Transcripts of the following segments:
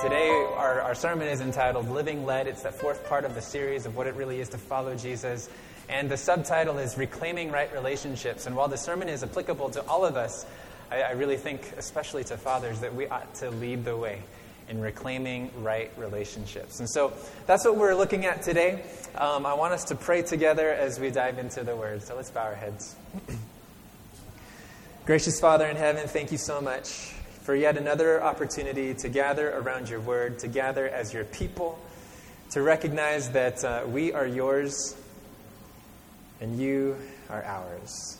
Today, our, our sermon is entitled Living Led. It's the fourth part of the series of what it really is to follow Jesus. And the subtitle is Reclaiming Right Relationships. And while the sermon is applicable to all of us, I, I really think, especially to fathers, that we ought to lead the way in reclaiming right relationships. And so that's what we're looking at today. Um, I want us to pray together as we dive into the Word. So let's bow our heads. Gracious Father in heaven, thank you so much for yet another opportunity to gather around your Word, to gather as your people, to recognize that uh, we are yours and you are ours.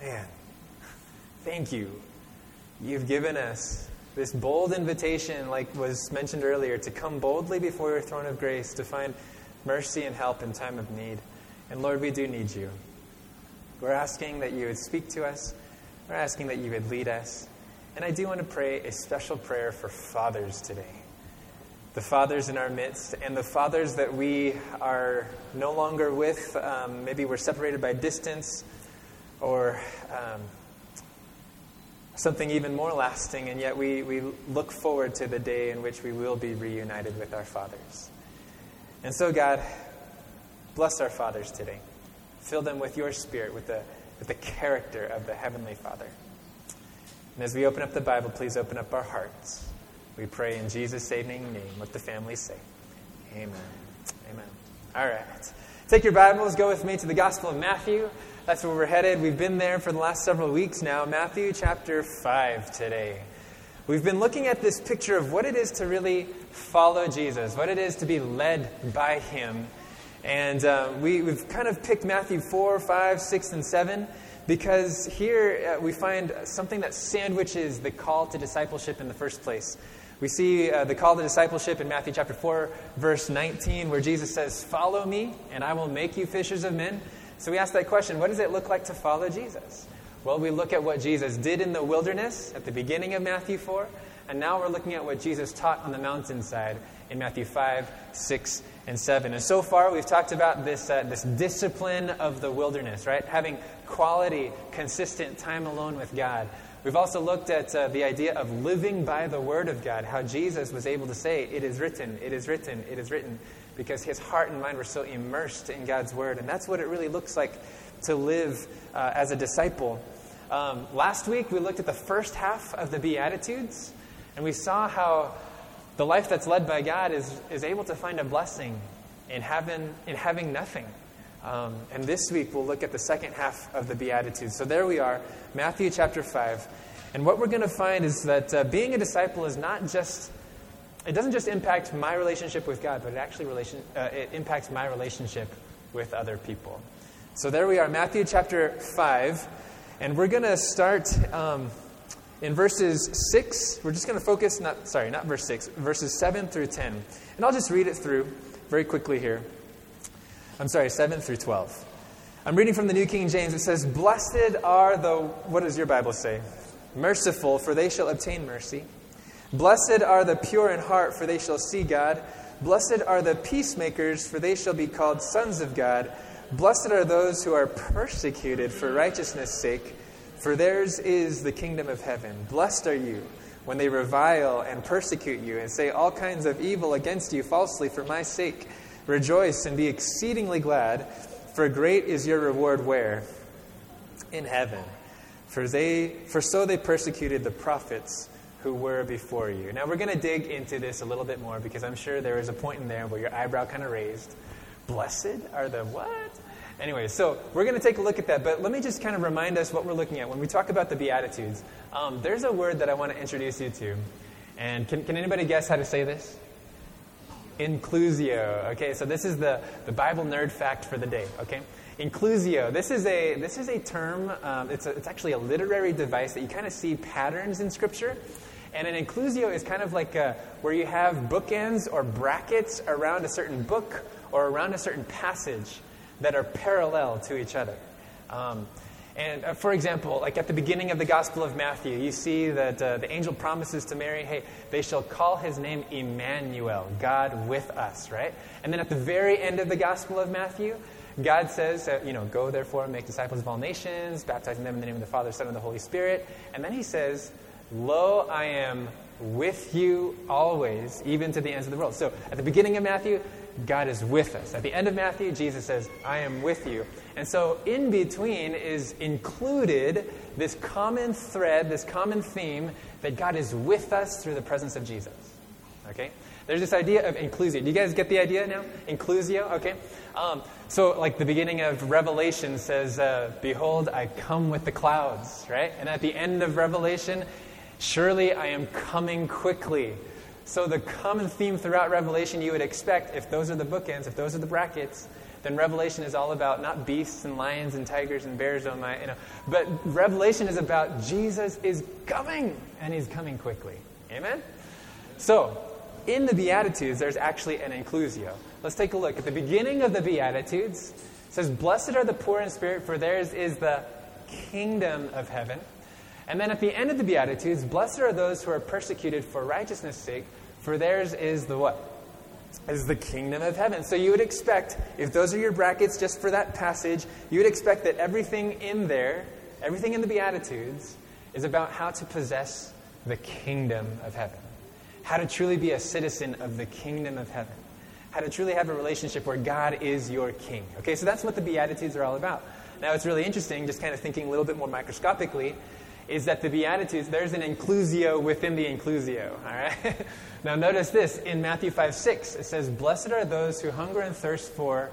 Man, thank you. You've given us this bold invitation, like was mentioned earlier, to come boldly before your throne of grace to find mercy and help in time of need. And Lord, we do need you. We're asking that you would speak to us. We're asking that you would lead us. And I do want to pray a special prayer for fathers today. The fathers in our midst, and the fathers that we are no longer with. Um, maybe we're separated by distance or um, something even more lasting, and yet we, we look forward to the day in which we will be reunited with our fathers. And so, God, bless our fathers today. Fill them with your spirit, with the, with the character of the Heavenly Father. And as we open up the Bible, please open up our hearts. We pray in Jesus' saving name. Let the family say, Amen. Amen. All right. Take your Bibles, go with me to the Gospel of Matthew. That's where we're headed. We've been there for the last several weeks now. Matthew chapter 5 today. We've been looking at this picture of what it is to really follow Jesus, what it is to be led by Him. And uh, we, have kind of picked Matthew 4, 5, 6, and 7 because here uh, we find something that sandwiches the call to discipleship in the first place. We see uh, the call to discipleship in Matthew chapter 4, verse 19, where Jesus says, Follow me, and I will make you fishers of men. So we ask that question what does it look like to follow Jesus? Well, we look at what Jesus did in the wilderness at the beginning of Matthew 4, and now we're looking at what Jesus taught on the mountainside in Matthew 5, 6, and 7. And so far, we've talked about this, uh, this discipline of the wilderness, right? Having quality, consistent time alone with God. We've also looked at uh, the idea of living by the Word of God, how Jesus was able to say, It is written, it is written, it is written, because his heart and mind were so immersed in God's Word. And that's what it really looks like to live uh, as a disciple. Um, last week, we looked at the first half of the Beatitudes, and we saw how the life that's led by God is, is able to find a blessing in having, in having nothing. Um, and this week we'll look at the second half of the Beatitudes. So there we are, Matthew chapter 5. And what we're going to find is that uh, being a disciple is not just, it doesn't just impact my relationship with God, but it actually relation, uh, it impacts my relationship with other people. So there we are, Matthew chapter 5. And we're going to start. Um, in verses 6, we're just going to focus, not, sorry, not verse 6, verses 7 through 10. And I'll just read it through very quickly here. I'm sorry, 7 through 12. I'm reading from the New King James. It says, Blessed are the, what does your Bible say? Merciful, for they shall obtain mercy. Blessed are the pure in heart, for they shall see God. Blessed are the peacemakers, for they shall be called sons of God. Blessed are those who are persecuted for righteousness' sake for theirs is the kingdom of heaven. Blessed are you when they revile and persecute you and say all kinds of evil against you falsely for my sake. Rejoice and be exceedingly glad, for great is your reward where? In heaven. For, they, for so they persecuted the prophets who were before you. Now we're going to dig into this a little bit more because I'm sure there is a point in there where your eyebrow kind of raised. Blessed are the what? Anyway, so we're going to take a look at that, but let me just kind of remind us what we're looking at. When we talk about the Beatitudes, um, there's a word that I want to introduce you to. And can, can anybody guess how to say this? Inclusio. Okay, so this is the, the Bible nerd fact for the day, okay? Inclusio. This is a, this is a term, um, it's, a, it's actually a literary device that you kind of see patterns in Scripture. And an inclusio is kind of like a, where you have bookends or brackets around a certain book or around a certain passage that are parallel to each other. Um, and uh, for example, like at the beginning of the Gospel of Matthew, you see that uh, the angel promises to Mary, hey, they shall call his name Emmanuel, God with us, right? And then at the very end of the Gospel of Matthew, God says, uh, you know, go therefore and make disciples of all nations, baptizing them in the name of the Father, Son, and the Holy Spirit. And then he says, Lo, I am with you always, even to the ends of the world. So at the beginning of Matthew, God is with us. At the end of Matthew, Jesus says, I am with you. And so in between is included this common thread, this common theme that God is with us through the presence of Jesus. Okay? There's this idea of inclusio. Do you guys get the idea now? Inclusio, okay? Um, so, like the beginning of Revelation says, uh, Behold, I come with the clouds, right? And at the end of Revelation, surely I am coming quickly. So, the common theme throughout Revelation you would expect, if those are the bookends, if those are the brackets, then Revelation is all about not beasts and lions and tigers and bears, oh my, you know, but Revelation is about Jesus is coming, and he's coming quickly. Amen? So, in the Beatitudes, there's actually an inclusio. Let's take a look. At the beginning of the Beatitudes, it says, Blessed are the poor in spirit, for theirs is the kingdom of heaven. And then at the end of the Beatitudes, blessed are those who are persecuted for righteousness' sake, for theirs is the what? Is the kingdom of heaven. So you would expect, if those are your brackets just for that passage, you would expect that everything in there, everything in the Beatitudes, is about how to possess the kingdom of heaven how to truly be a citizen of the kingdom of heaven, how to truly have a relationship where God is your king. Okay, so that's what the Beatitudes are all about. Now, it's really interesting, just kind of thinking a little bit more microscopically, is that the Beatitudes, there's an inclusio within the inclusio. All right? now, notice this in Matthew 5 6, it says, Blessed are those who hunger and thirst for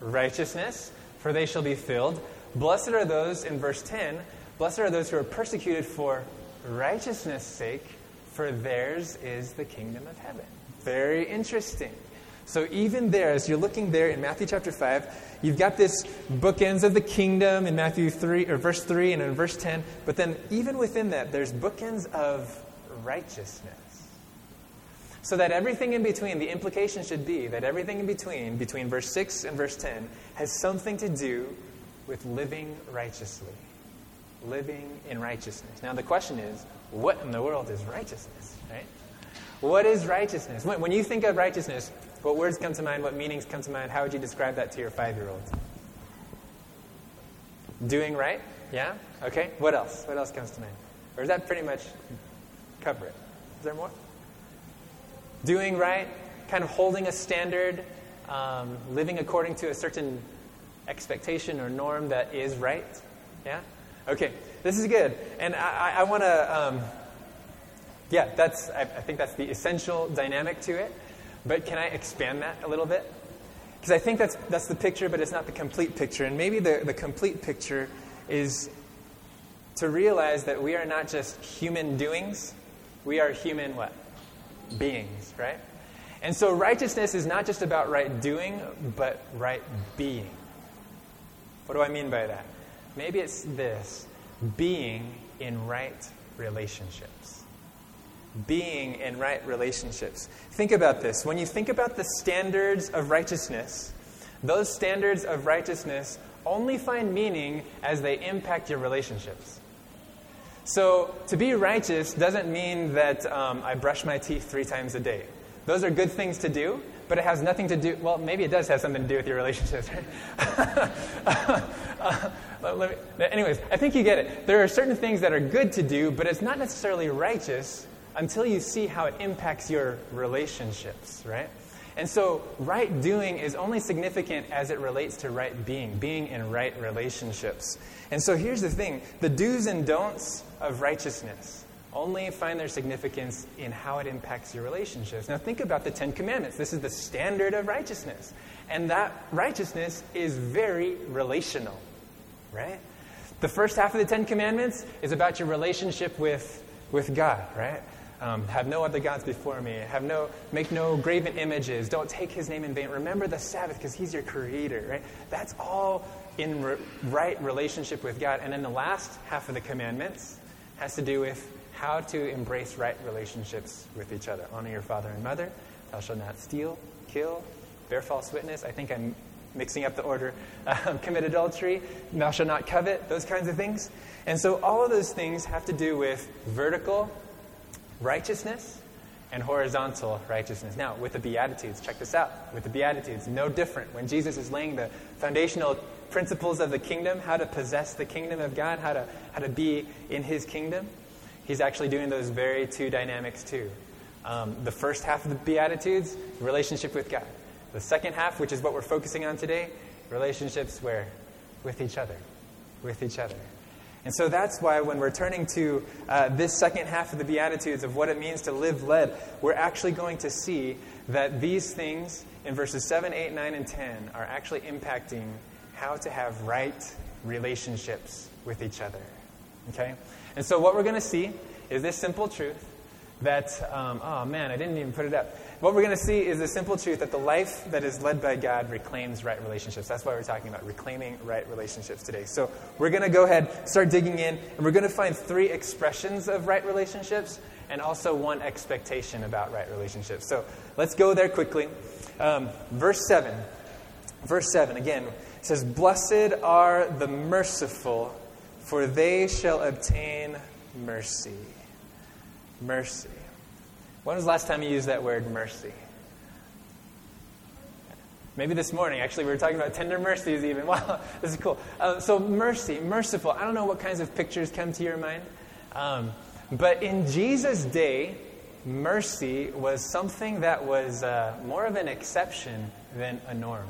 righteousness, for they shall be filled. Blessed are those, in verse 10, blessed are those who are persecuted for righteousness' sake, for theirs is the kingdom of heaven. Very interesting. So even there, as you're looking there in Matthew chapter 5, you've got this bookends of the kingdom in Matthew 3 or verse 3 and in verse 10, but then even within that, there's bookends of righteousness. So that everything in between, the implication should be that everything in between, between verse 6 and verse 10, has something to do with living righteously. Living in righteousness. Now the question is, what in the world is righteousness, right? What is righteousness? When, when you think of righteousness, what words come to mind? What meanings come to mind? How would you describe that to your five year old? Doing right? Yeah? Okay. What else? What else comes to mind? Or does that pretty much cover it? Is there more? Doing right, kind of holding a standard, um, living according to a certain expectation or norm that is right. Yeah? Okay. This is good. And I, I want to, um, yeah, that's, I, I think that's the essential dynamic to it. But can I expand that a little bit? Because I think that's, that's the picture, but it's not the complete picture. And maybe the, the complete picture is to realize that we are not just human doings, we are human what? Beings, right? And so righteousness is not just about right doing, but right being. What do I mean by that? Maybe it's this being in right relationships. Being in right relationships. Think about this. When you think about the standards of righteousness, those standards of righteousness only find meaning as they impact your relationships. So, to be righteous doesn't mean that um, I brush my teeth three times a day. Those are good things to do, but it has nothing to do, well, maybe it does have something to do with your relationships, uh, me, anyways, I think you get it. There are certain things that are good to do, but it's not necessarily righteous until you see how it impacts your relationships, right? And so, right doing is only significant as it relates to right being, being in right relationships. And so, here's the thing the do's and don'ts of righteousness only find their significance in how it impacts your relationships. Now, think about the Ten Commandments. This is the standard of righteousness. And that righteousness is very relational right? The first half of the Ten Commandments is about your relationship with, with God, right? Um, have no other gods before me. Have no, make no graven images. Don't take his name in vain. Remember the Sabbath because he's your creator, right? That's all in re- right relationship with God. And then the last half of the commandments has to do with how to embrace right relationships with each other. Honor your father and mother. Thou shalt not steal, kill, bear false witness. I think I'm mixing up the order, um, commit adultery, thou shalt not covet, those kinds of things. And so all of those things have to do with vertical righteousness and horizontal righteousness. Now, with the Beatitudes, check this out. With the Beatitudes, no different. When Jesus is laying the foundational principles of the kingdom, how to possess the kingdom of God, how to, how to be in his kingdom, he's actually doing those very two dynamics too. Um, the first half of the Beatitudes, relationship with God. The second half, which is what we're focusing on today, relationships where? With each other. With each other. And so that's why when we're turning to uh, this second half of the Beatitudes of what it means to live led, we're actually going to see that these things in verses 7, 8, 9, and 10 are actually impacting how to have right relationships with each other. Okay? And so what we're going to see is this simple truth that, um, oh man, I didn't even put it up. What we're going to see is the simple truth that the life that is led by God reclaims right relationships. That's why we're talking about reclaiming right relationships today. So we're going to go ahead, start digging in, and we're going to find three expressions of right relationships and also one expectation about right relationships. So let's go there quickly. Um, verse 7. Verse 7, again, says, Blessed are the merciful, for they shall obtain mercy. Mercy. When was the last time you used that word, mercy? Maybe this morning. Actually, we were talking about tender mercies, even. Wow, this is cool. Uh, so, mercy, merciful. I don't know what kinds of pictures come to your mind. Um, but in Jesus' day, mercy was something that was uh, more of an exception than a norm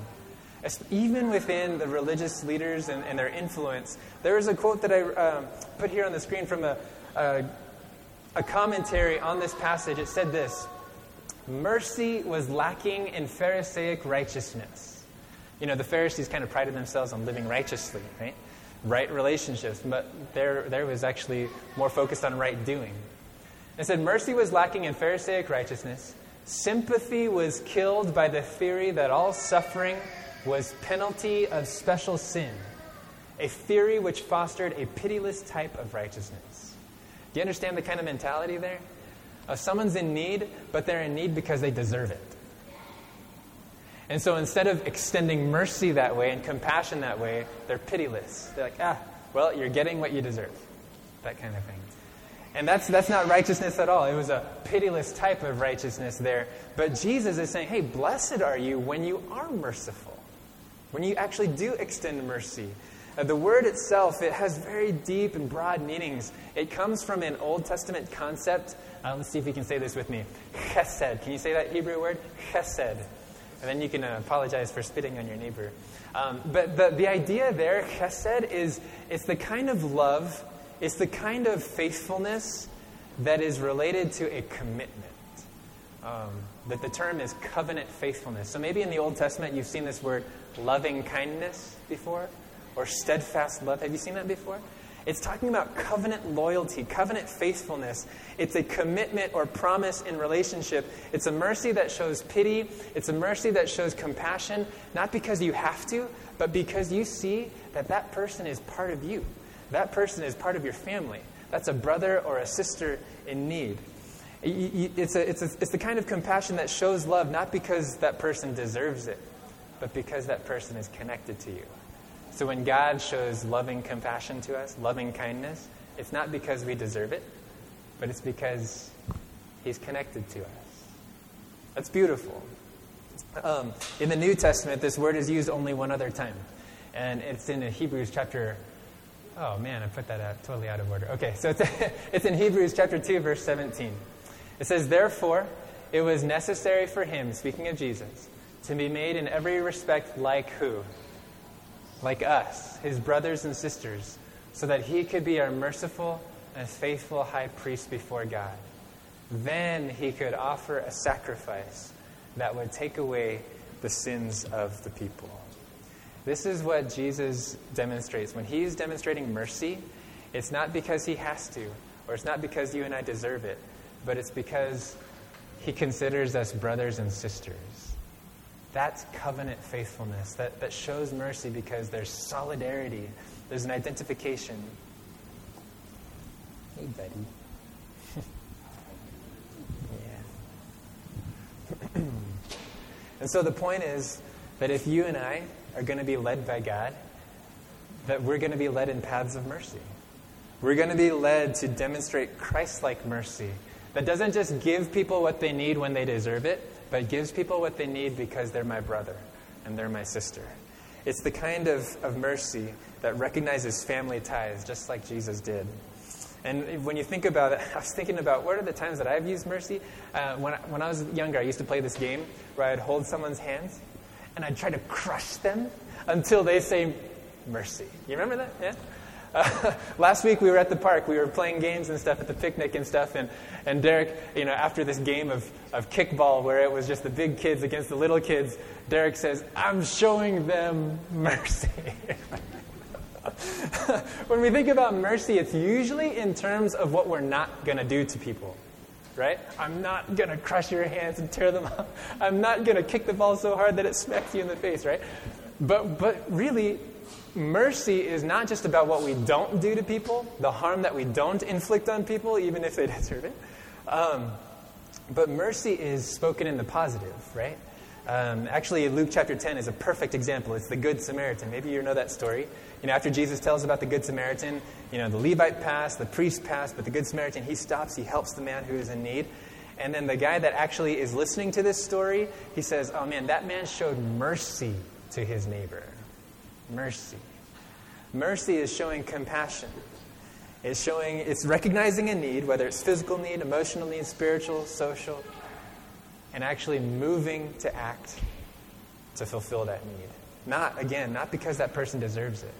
even within the religious leaders and, and their influence. There is a quote that I um, put here on the screen from a, a, a commentary on this passage. It said this Mercy was lacking in Pharisaic righteousness. You know, the Pharisees kind of prided themselves on living righteously, right? Right relationships, but there, there was actually more focused on right doing. It said, Mercy was lacking in Pharisaic righteousness. Sympathy was killed by the theory that all suffering was penalty of special sin, a theory which fostered a pitiless type of righteousness. Do you understand the kind of mentality there? Uh, someone's in need, but they're in need because they deserve it. And so instead of extending mercy that way and compassion that way, they're pitiless. They're like, ah, well, you're getting what you deserve. That kind of thing. And that's, that's not righteousness at all. It was a pitiless type of righteousness there. But Jesus is saying, hey, blessed are you when you are merciful when you actually do extend mercy. Uh, the word itself, it has very deep and broad meanings. It comes from an Old Testament concept. Uh, let's see if you can say this with me. Chesed. Can you say that Hebrew word? Chesed. And then you can uh, apologize for spitting on your neighbor. Um, but the, the idea there, chesed, is it's the kind of love, it's the kind of faithfulness that is related to a commitment. Um, that the term is covenant faithfulness. So maybe in the Old Testament you've seen this word loving kindness before, or steadfast love. Have you seen that before? It's talking about covenant loyalty, covenant faithfulness. It's a commitment or promise in relationship. It's a mercy that shows pity. It's a mercy that shows compassion, not because you have to, but because you see that that person is part of you. That person is part of your family. That's a brother or a sister in need. It's, a, it's, a, it's the kind of compassion that shows love not because that person deserves it, but because that person is connected to you. So when God shows loving compassion to us, loving kindness, it's not because we deserve it, but it's because He's connected to us. That's beautiful. Um, in the New Testament, this word is used only one other time, and it's in Hebrews chapter. Oh man, I put that out, totally out of order. Okay, so it's, it's in Hebrews chapter 2, verse 17. It says, Therefore, it was necessary for him, speaking of Jesus, to be made in every respect like who? Like us, his brothers and sisters, so that he could be our merciful and faithful high priest before God. Then he could offer a sacrifice that would take away the sins of the people. This is what Jesus demonstrates. When he's demonstrating mercy, it's not because he has to, or it's not because you and I deserve it, but it's because he considers us brothers and sisters. That's covenant faithfulness that, that shows mercy because there's solidarity, there's an identification. Hey, buddy. yeah. and so the point is that if you and I are going to be led by God, that we're going to be led in paths of mercy. We're going to be led to demonstrate Christ like mercy that doesn't just give people what they need when they deserve it, but gives people what they need because they're my brother and they're my sister. It's the kind of, of mercy that recognizes family ties, just like Jesus did. And when you think about it, I was thinking about what are the times that I've used mercy. Uh, when, I, when I was younger, I used to play this game where I'd hold someone's hands and I'd try to crush them until they say mercy. You remember that? Yeah? Uh, last week we were at the park. We were playing games and stuff at the picnic and stuff. And, and Derek, you know, after this game of, of kickball where it was just the big kids against the little kids, Derek says, I'm showing them mercy. when we think about mercy, it's usually in terms of what we're not going to do to people. Right? I'm not going to crush your hands and tear them up. I'm not going to kick the ball so hard that it smacks you in the face, right? But, but really, mercy is not just about what we don't do to people, the harm that we don't inflict on people, even if they deserve it. Um, but mercy is spoken in the positive, right? Um, actually, Luke chapter 10 is a perfect example. It's the Good Samaritan. Maybe you know that story. You know, after Jesus tells about the Good Samaritan, you know, the Levite passed, the priest passed, but the Good Samaritan, he stops, he helps the man who is in need. And then the guy that actually is listening to this story, he says, Oh man, that man showed mercy to his neighbor. Mercy. Mercy is showing compassion. It's showing, it's recognizing a need, whether it's physical need, emotional need, spiritual, social, and actually moving to act to fulfill that need. Not, again, not because that person deserves it,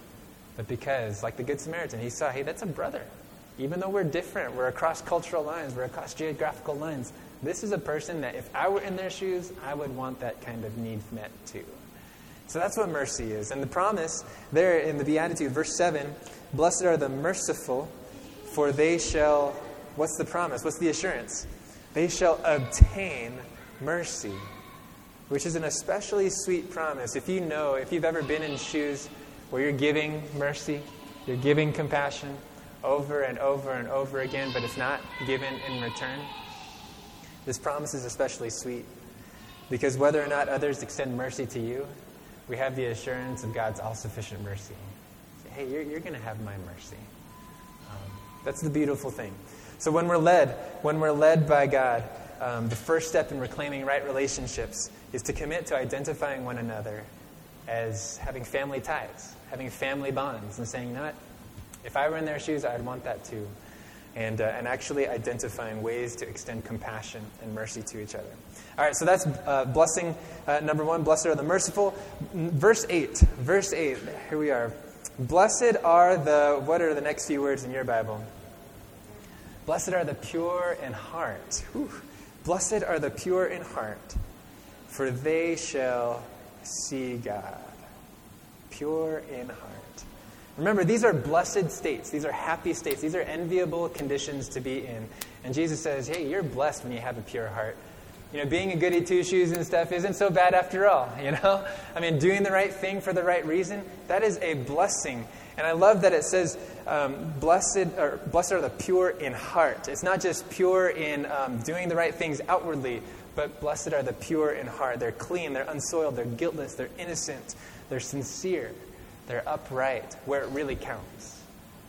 but because, like the Good Samaritan, he saw, hey, that's a brother. Even though we're different, we're across cultural lines, we're across geographical lines, this is a person that if I were in their shoes, I would want that kind of need met too. So that's what mercy is. And the promise there in the Beatitude, verse 7 Blessed are the merciful, for they shall, what's the promise? What's the assurance? They shall obtain mercy, which is an especially sweet promise. If you know, if you've ever been in shoes where you're giving mercy, you're giving compassion over and over and over again, but it's not given in return, this promise is especially sweet. Because whether or not others extend mercy to you, we have the assurance of God's all sufficient mercy. Hey, you're, you're going to have my mercy. Um, that's the beautiful thing. So when we're led, when we're led by God, um, the first step in reclaiming right relationships is to commit to identifying one another as having family ties, having family bonds, and saying, not if I were in their shoes, I'd want that too. And, uh, and actually identifying ways to extend compassion and mercy to each other. All right, so that's uh, blessing uh, number one. Blessed are the merciful. Verse 8. Verse 8. Here we are. Blessed are the, what are the next few words in your Bible? Blessed are the pure in heart. Whew. Blessed are the pure in heart, for they shall see God. Pure in heart. Remember, these are blessed states. These are happy states. These are enviable conditions to be in. And Jesus says, hey, you're blessed when you have a pure heart you know, being a goody two shoes and stuff isn't so bad after all, you know? I mean, doing the right thing for the right reason, that is a blessing. And I love that it says, um, blessed, or blessed are the pure in heart. It's not just pure in um, doing the right things outwardly, but blessed are the pure in heart. They're clean, they're unsoiled, they're guiltless, they're innocent, they're sincere, they're upright, where it really counts.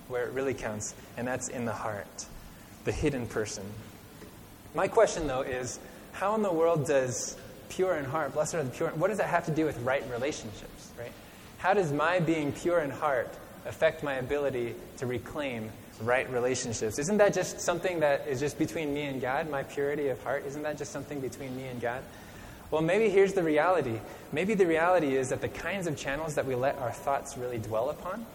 Where it really counts, and that's in the heart, the hidden person. My question, though, is how in the world does pure in heart, blessed are the pure, what does that have to do with right relationships, right? How does my being pure in heart affect my ability to reclaim right relationships? Isn't that just something that is just between me and God, my purity of heart? Isn't that just something between me and God? Well, maybe here's the reality. Maybe the reality is that the kinds of channels that we let our thoughts really dwell upon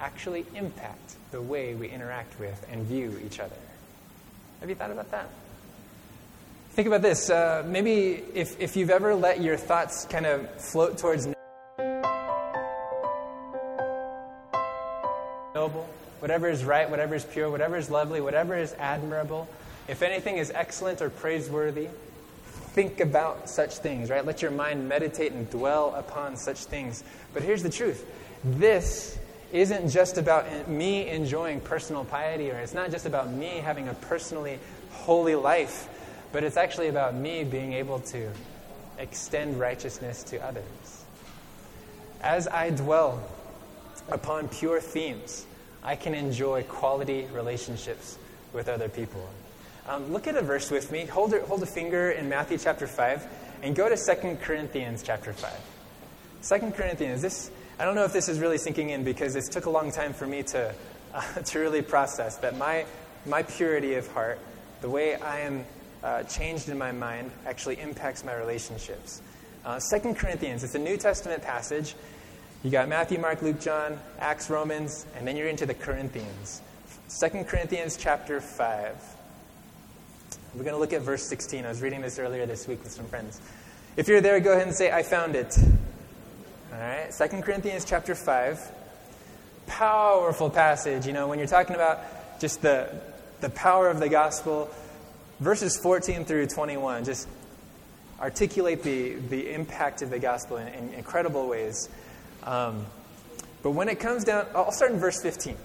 actually impact the way we interact with and view each other. Have you thought about that? Think about this. Uh, maybe if, if you've ever let your thoughts kind of float towards noble, whatever is right, whatever is pure, whatever is lovely, whatever is admirable, if anything is excellent or praiseworthy, think about such things, right? Let your mind meditate and dwell upon such things. But here's the truth this isn't just about me enjoying personal piety, or it's not just about me having a personally holy life but it's actually about me being able to extend righteousness to others. As I dwell upon pure themes, I can enjoy quality relationships with other people. Um, look at a verse with me. Hold, a, hold a finger in Matthew chapter 5 and go to 2 Corinthians chapter 5. 2 Corinthians, this, I don't know if this is really sinking in because it took a long time for me to uh, to really process that my, my purity of heart, the way I am uh, changed in my mind, actually impacts my relationships. Uh, 2 Corinthians, it's a New Testament passage. You got Matthew, Mark, Luke, John, Acts, Romans, and then you're into the Corinthians. 2 Corinthians chapter 5. We're going to look at verse 16. I was reading this earlier this week with some friends. If you're there, go ahead and say, I found it. All right, 2 Corinthians chapter 5. Powerful passage. You know, when you're talking about just the, the power of the gospel, verses 14 through 21 just articulate the, the impact of the gospel in, in incredible ways. Um, but when it comes down, I'll start in verse 15.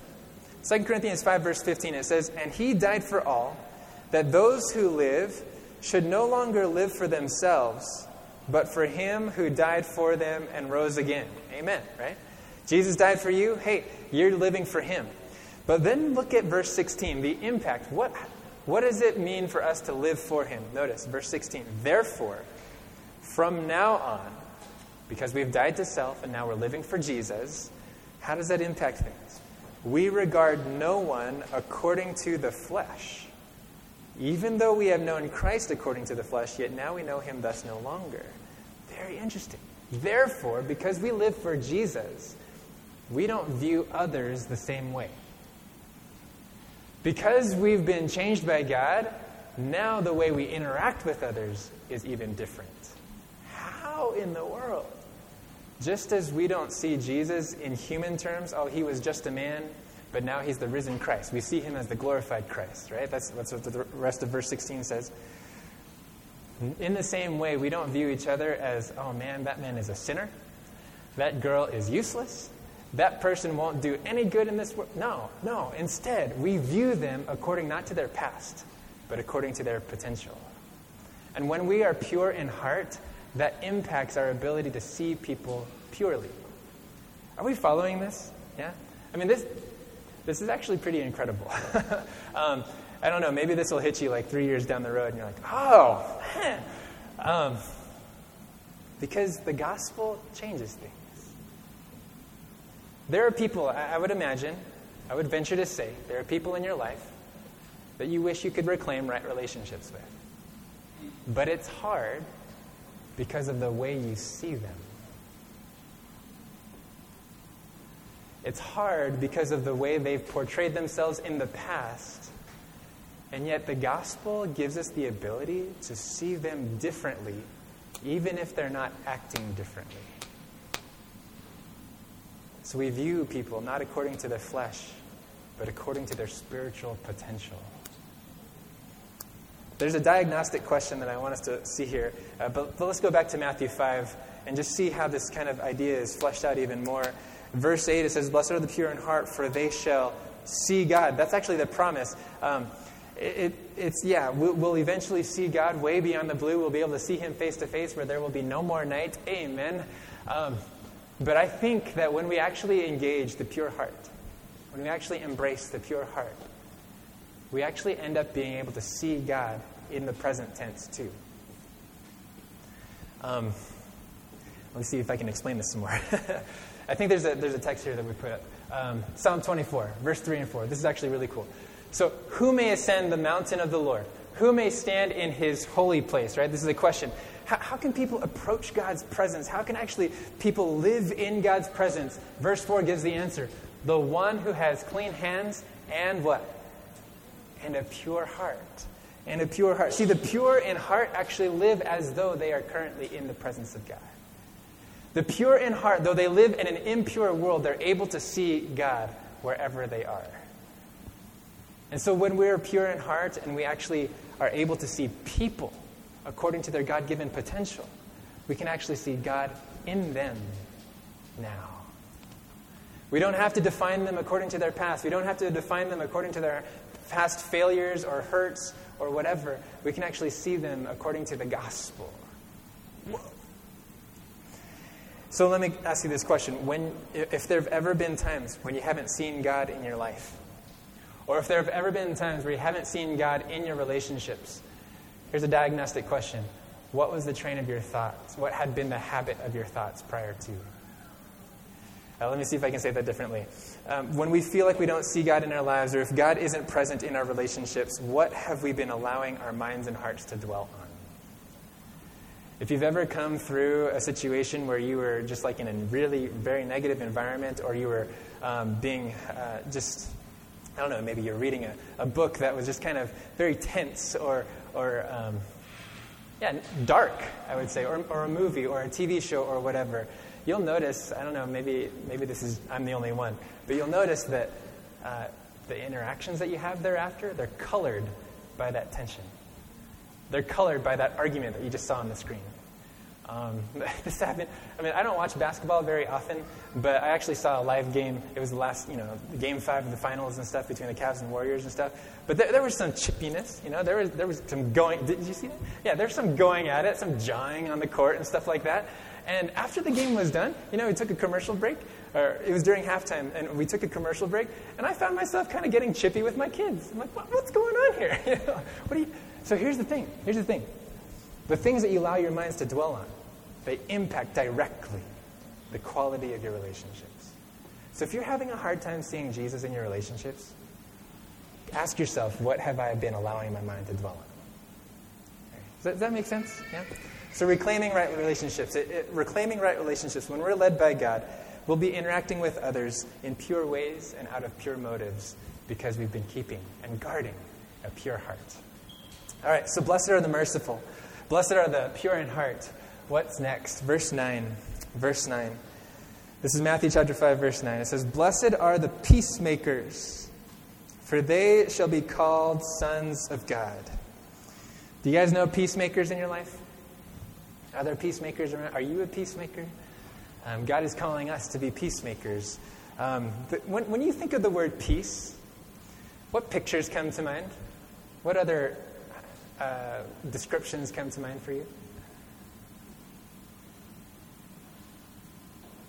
2 Corinthians 5, verse 15, it says, And he died for all that those who live should no longer live for themselves, but for him who died for them and rose again. Amen, right? Jesus died for you. Hey, you're living for him. But then look at verse 16, the impact. What, what does it mean for us to live for him? Notice verse 16. Therefore, from now on, because we've died to self and now we're living for Jesus, how does that impact things? We regard no one according to the flesh. Even though we have known Christ according to the flesh, yet now we know him thus no longer. Very interesting. Therefore, because we live for Jesus, we don't view others the same way. Because we've been changed by God, now the way we interact with others is even different. How in the world? Just as we don't see Jesus in human terms, oh, he was just a man, but now he's the risen Christ. We see him as the glorified Christ, right? That's, that's what the rest of verse 16 says. In the same way, we don't view each other as, oh man, that man is a sinner. That girl is useless. That person won't do any good in this world. No, no. Instead, we view them according not to their past, but according to their potential. And when we are pure in heart, that impacts our ability to see people purely. Are we following this? Yeah? I mean, this, this is actually pretty incredible. um, I don't know, maybe this will hit you like three years down the road and you're like, oh. Um, because the gospel changes things. There are people, I would imagine, I would venture to say, there are people in your life that you wish you could reclaim right relationships with. But it's hard because of the way you see them. It's hard because of the way they've portrayed themselves in the past. And yet, the gospel gives us the ability to see them differently, even if they're not acting differently. So we view people not according to their flesh, but according to their spiritual potential. There's a diagnostic question that I want us to see here, uh, but, but let's go back to Matthew 5 and just see how this kind of idea is fleshed out even more. Verse 8, it says, Blessed are the pure in heart, for they shall see God. That's actually the promise. Um, it, it, it's, yeah, we'll, we'll, eventually see God way beyond the blue. We'll be able to see Him face to face where there will be no more night. Amen. Um, but I think that when we actually engage the pure heart, when we actually embrace the pure heart, we actually end up being able to see God in the present tense too. Um, let me see if I can explain this some more. I think there's a, there's a text here that we put up. Um, Psalm 24, verse 3 and 4. This is actually really cool. So, who may ascend the mountain of the Lord? Who may stand in his holy place, right? This is a question. How, how, can people approach God's presence? How can actually people live in God's presence? Verse 4 gives the answer the one who has clean hands and what? And a pure heart. And a pure heart. See, the pure in heart actually live as though they are currently in the presence of God. The pure in heart, though they live in an impure world, they're able to see God wherever they are. And so when we're pure in heart and we actually are able to see people according to their God given potential, we can actually see God in them now. We don't have to define them according to their past. We don't have to define them according to their past failures or hurts or whatever. We can actually see them according to the gospel. Whoa. So let me ask you this question. When, if there have ever been times when you haven't seen God in your life, or if there have ever been times where you haven't seen God in your relationships, here's a diagnostic question. What was the train of your thoughts? What had been the habit of your thoughts prior to? Uh, let me see if I can say that differently. um, when we feel like we don't see God in our lives, or if God isn't present in our relationships, what have we been allowing our minds and hearts to dwell on? If you've ever come through a situation where you were just like in a really very negative environment, or you were um, being uh, just, I don't know, maybe you're reading a, a book that was just kind of very tense or, or um, yeah, dark, I would say, or, or a movie or a TV show or whatever, you'll notice, I don't know, maybe, maybe this is, I'm the only one, but you'll notice that uh, the interactions that you have thereafter, they're colored by that tension. They're colored by that argument that you just saw on the screen. Um, this happened. I mean, I don't watch basketball very often, but I actually saw a live game. It was the last, you know, game five of the finals and stuff between the Cavs and Warriors and stuff. But there, there was some chippiness, you know. There was there was some going. Did you see that? Yeah, there's some going at it, some jawing on the court and stuff like that. And after the game was done, you know, we took a commercial break, or it was during halftime, and we took a commercial break, and I found myself kind of getting chippy with my kids. I'm like, what, what's going on here? You know, what do you? So here's the thing. Here's the thing. The things that you allow your minds to dwell on, they impact directly the quality of your relationships. So if you're having a hard time seeing Jesus in your relationships, ask yourself, what have I been allowing my mind to dwell on? Does that, does that make sense? Yeah? So reclaiming right relationships. It, it, reclaiming right relationships. When we're led by God, we'll be interacting with others in pure ways and out of pure motives because we've been keeping and guarding a pure heart. All right, so blessed are the merciful. Blessed are the pure in heart. What's next? Verse 9. Verse 9. This is Matthew chapter 5, verse 9. It says, Blessed are the peacemakers, for they shall be called sons of God. Do you guys know peacemakers in your life? Are there peacemakers around? Are you a peacemaker? Um, God is calling us to be peacemakers. Um, when, when you think of the word peace, what pictures come to mind? What other uh, descriptions come to mind for you?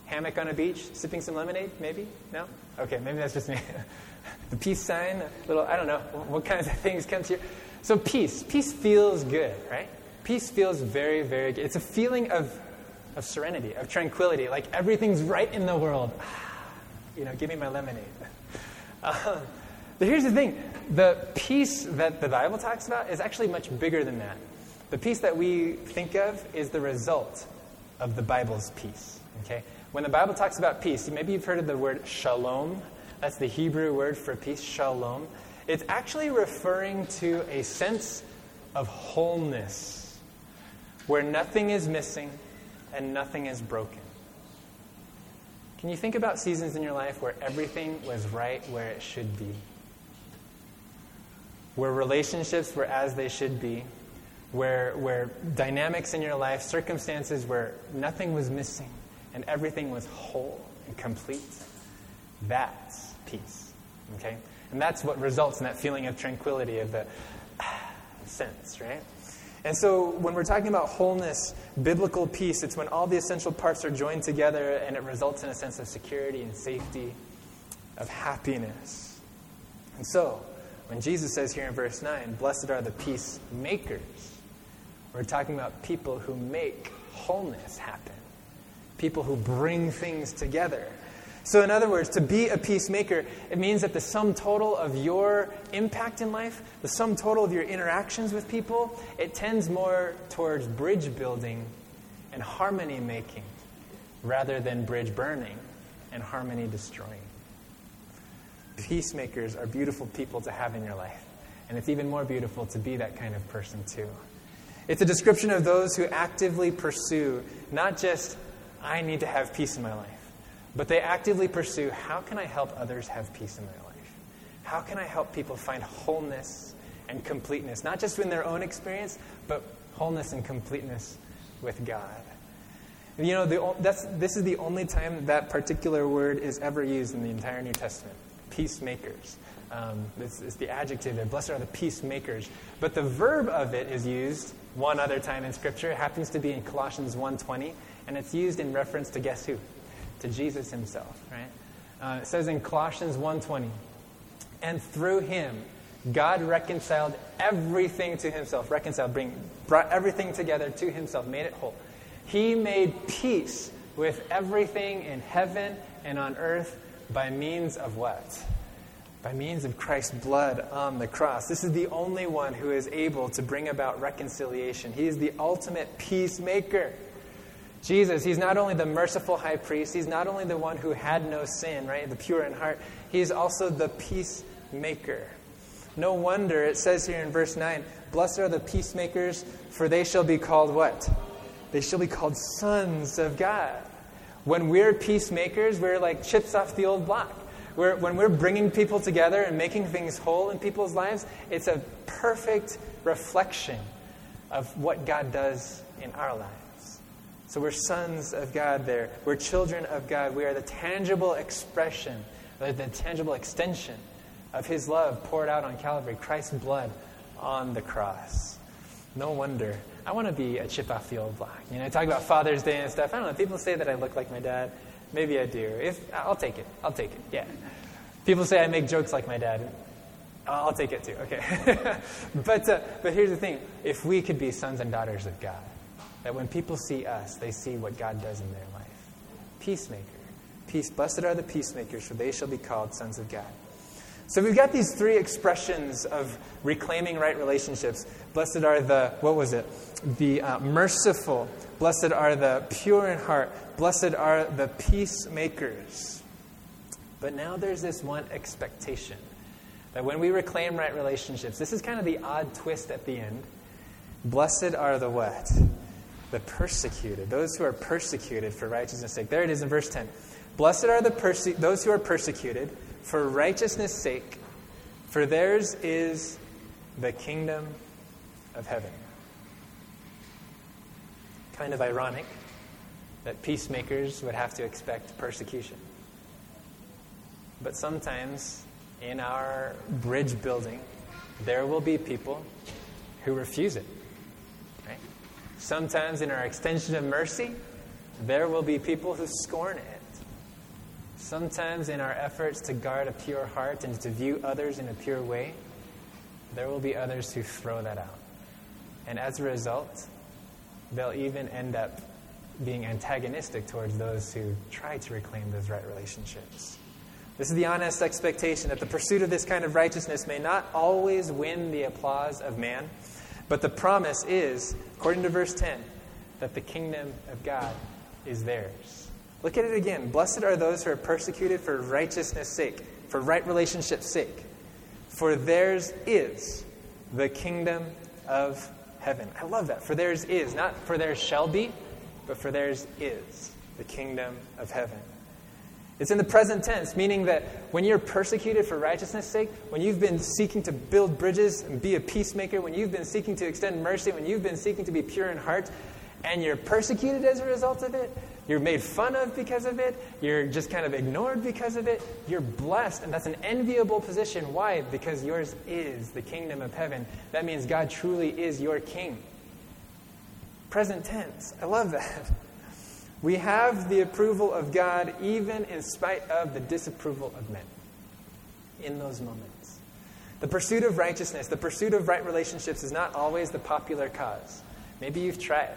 Hammock on a beach, sipping some lemonade, maybe? No? Okay, maybe that's just me. the peace sign, little, I don't know, what kinds of things come to you? So, peace. Peace feels good, right? Peace feels very, very good. It's a feeling of, of serenity, of tranquility, like everything's right in the world. You know, give me my lemonade. Uh, but here's the thing the peace that the Bible talks about is actually much bigger than that. The peace that we think of is the result of the Bible's peace. Okay? When the Bible talks about peace, maybe you've heard of the word shalom. That's the Hebrew word for peace, shalom. It's actually referring to a sense of wholeness where nothing is missing and nothing is broken. Can you think about seasons in your life where everything was right where it should be? Where relationships were as they should be? Where, where dynamics in your life, circumstances where nothing was missing and everything was whole and complete? That's peace. Okay? And that's what results in that feeling of tranquility, of the sense, right? And so when we're talking about wholeness, biblical peace, it's when all the essential parts are joined together and it results in a sense of security and safety, of happiness. And so, when Jesus says here in verse 9, blessed are the peacemakers, we're talking about people who make wholeness happen, people who bring things together. So, in other words, to be a peacemaker, it means that the sum total of your impact in life, the sum total of your interactions with people, it tends more towards bridge building and harmony making rather than bridge burning and harmony destroying. Peacemakers are beautiful people to have in your life. And it's even more beautiful to be that kind of person, too. It's a description of those who actively pursue not just, I need to have peace in my life but they actively pursue how can I help others have peace in their life? How can I help people find wholeness and completeness, not just in their own experience, but wholeness and completeness with God? You know, the, this is the only time that particular word is ever used in the entire New Testament peacemakers. Um, it's, it's the adjective there. Blessed are the peacemakers. But the verb of it is used one other time in Scripture. It happens to be in Colossians 1.20, and it's used in reference to guess who? to Jesus himself, right? Uh, it says in Colossians 1.20, and through him, God reconciled everything to himself. Reconciled, bring, brought everything together to himself, made it whole. He made peace with everything in heaven and on earth by means of what? By means of Christ's blood on the cross. This is the only one who is able to bring about reconciliation. He is the ultimate peacemaker. Jesus, he's not only the merciful high priest, he's not only the one who had no sin, right? The pure in heart, he's also the peacemaker. No wonder it says here in verse 9, Blessed are the peacemakers, for they shall be called what? They shall be called sons of God. When we're peacemakers, we're like chips off the old block. We're, when we're bringing people together and making things whole in people's lives, it's a perfect reflection of what God does in our lives. So we're sons of God there. We're children of God. We are the tangible expression, the tangible extension of His love poured out on Calvary, Christ's blood on the cross. No wonder. I want to be a chip off the old block. You know, I talk about Father's Day and stuff. I don't know. People say that I look like my dad. Maybe I do. If I'll take it. I'll take it. Yeah. People say I make jokes like my dad. I'll take it too. Okay. but uh, but here's the thing: if we could be sons and daughters of God, that when people see us, they see what God does in their life. Peacemaker, peace. Blessed are the peacemakers, for they shall be called sons of God. So we've got these three expressions of reclaiming right relationships. Blessed are the, what was it? The uh, merciful. Blessed are the pure in heart. Blessed are the peacemakers. But now there's this one expectation that when we reclaim right relationships, this is kind of the odd twist at the end. Blessed are the what? The persecuted. Those who are persecuted for righteousness' sake. There it is in verse 10. Blessed are the perse- those who are persecuted for righteousness' sake, for theirs is the kingdom of heaven. Kind of ironic that peacemakers would have to expect persecution. But sometimes in our bridge building, there will be people who refuse it. Right? Sometimes in our extension of mercy, there will be people who scorn it. Sometimes, in our efforts to guard a pure heart and to view others in a pure way, there will be others who throw that out. And as a result, they'll even end up being antagonistic towards those who try to reclaim those right relationships. This is the honest expectation that the pursuit of this kind of righteousness may not always win the applause of man, but the promise is, according to verse 10, that the kingdom of God is theirs. Look at it again. Blessed are those who are persecuted for righteousness' sake, for right relationship's sake. For theirs is the kingdom of heaven. I love that. For theirs is, not for theirs shall be, but for theirs is the kingdom of heaven. It's in the present tense, meaning that when you're persecuted for righteousness' sake, when you've been seeking to build bridges and be a peacemaker, when you've been seeking to extend mercy, when you've been seeking to be pure in heart, and you're persecuted as a result of it, you're made fun of because of it. You're just kind of ignored because of it. You're blessed, and that's an enviable position. Why? Because yours is the kingdom of heaven. That means God truly is your king. Present tense. I love that. We have the approval of God even in spite of the disapproval of men in those moments. The pursuit of righteousness, the pursuit of right relationships is not always the popular cause. Maybe you've tried.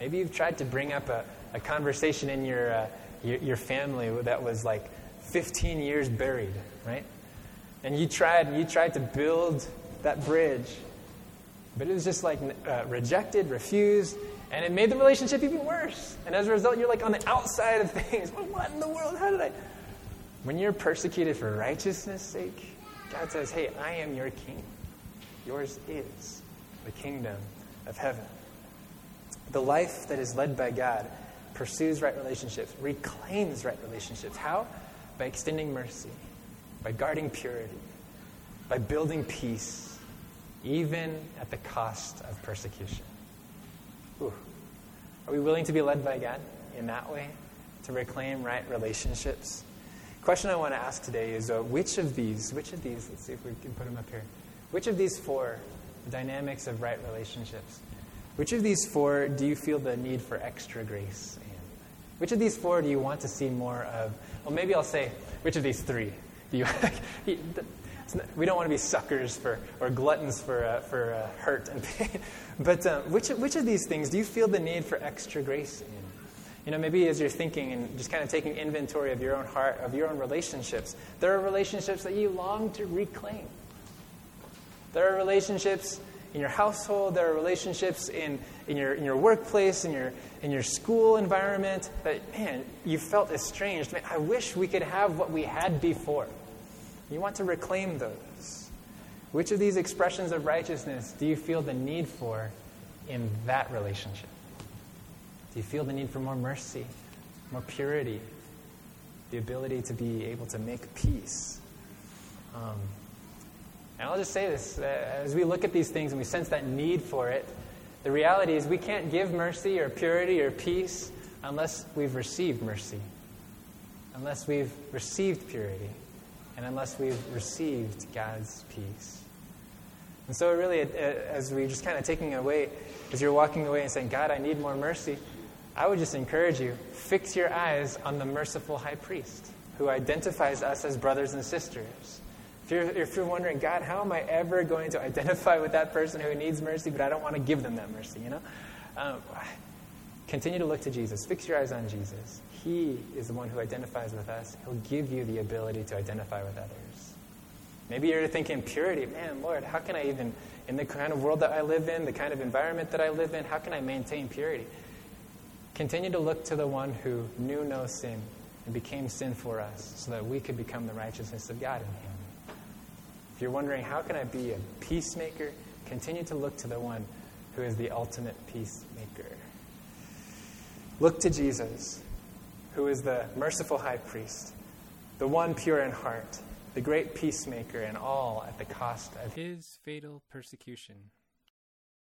Maybe you've tried to bring up a, a conversation in your, uh, your, your family that was like 15 years buried, right? And you tried you tried to build that bridge, but it was just like uh, rejected, refused, and it made the relationship even worse. And as a result, you're like on the outside of things. What in the world? How did I? When you're persecuted for righteousness' sake, God says, Hey, I am your king. Yours is the kingdom of heaven. The life that is led by God pursues right relationships, reclaims right relationships. How? By extending mercy, by guarding purity, by building peace, even at the cost of persecution. Ooh. Are we willing to be led by God in that way to reclaim right relationships? Question I want to ask today is uh, which of these, which of these, let's see if we can put them up here, which of these four dynamics of right relationships, which of these four do you feel the need for extra grace in? which of these four do you want to see more of? Well, maybe I'll say, which of these three do you? we don't want to be suckers for or gluttons for uh, for uh, hurt and pain. But um, which which of these things do you feel the need for extra grace in? You know, maybe as you're thinking and just kind of taking inventory of your own heart, of your own relationships, there are relationships that you long to reclaim. There are relationships in your household, there are relationships in, in, your, in your workplace, in your, in your school environment that, man, you felt estranged. Man, I wish we could have what we had before. You want to reclaim those. Which of these expressions of righteousness do you feel the need for in that relationship? Do you feel the need for more mercy, more purity, the ability to be able to make peace? Um, and I'll just say this uh, as we look at these things and we sense that need for it, the reality is we can't give mercy or purity or peace unless we've received mercy, unless we've received purity, and unless we've received God's peace. And so, really, as we're just kind of taking away, as you're walking away and saying, God, I need more mercy, I would just encourage you fix your eyes on the merciful high priest who identifies us as brothers and sisters. If you're, if you're wondering, God, how am I ever going to identify with that person who needs mercy, but I don't want to give them that mercy, you know? Um, continue to look to Jesus. Fix your eyes on Jesus. He is the one who identifies with us. He'll give you the ability to identify with others. Maybe you're thinking purity. Man, Lord, how can I even, in the kind of world that I live in, the kind of environment that I live in, how can I maintain purity? Continue to look to the one who knew no sin and became sin for us so that we could become the righteousness of God in him. You're wondering, how can I be a peacemaker? Continue to look to the one who is the ultimate peacemaker. Look to Jesus, who is the merciful high priest, the one pure in heart, the great peacemaker, and all at the cost of his fatal persecution.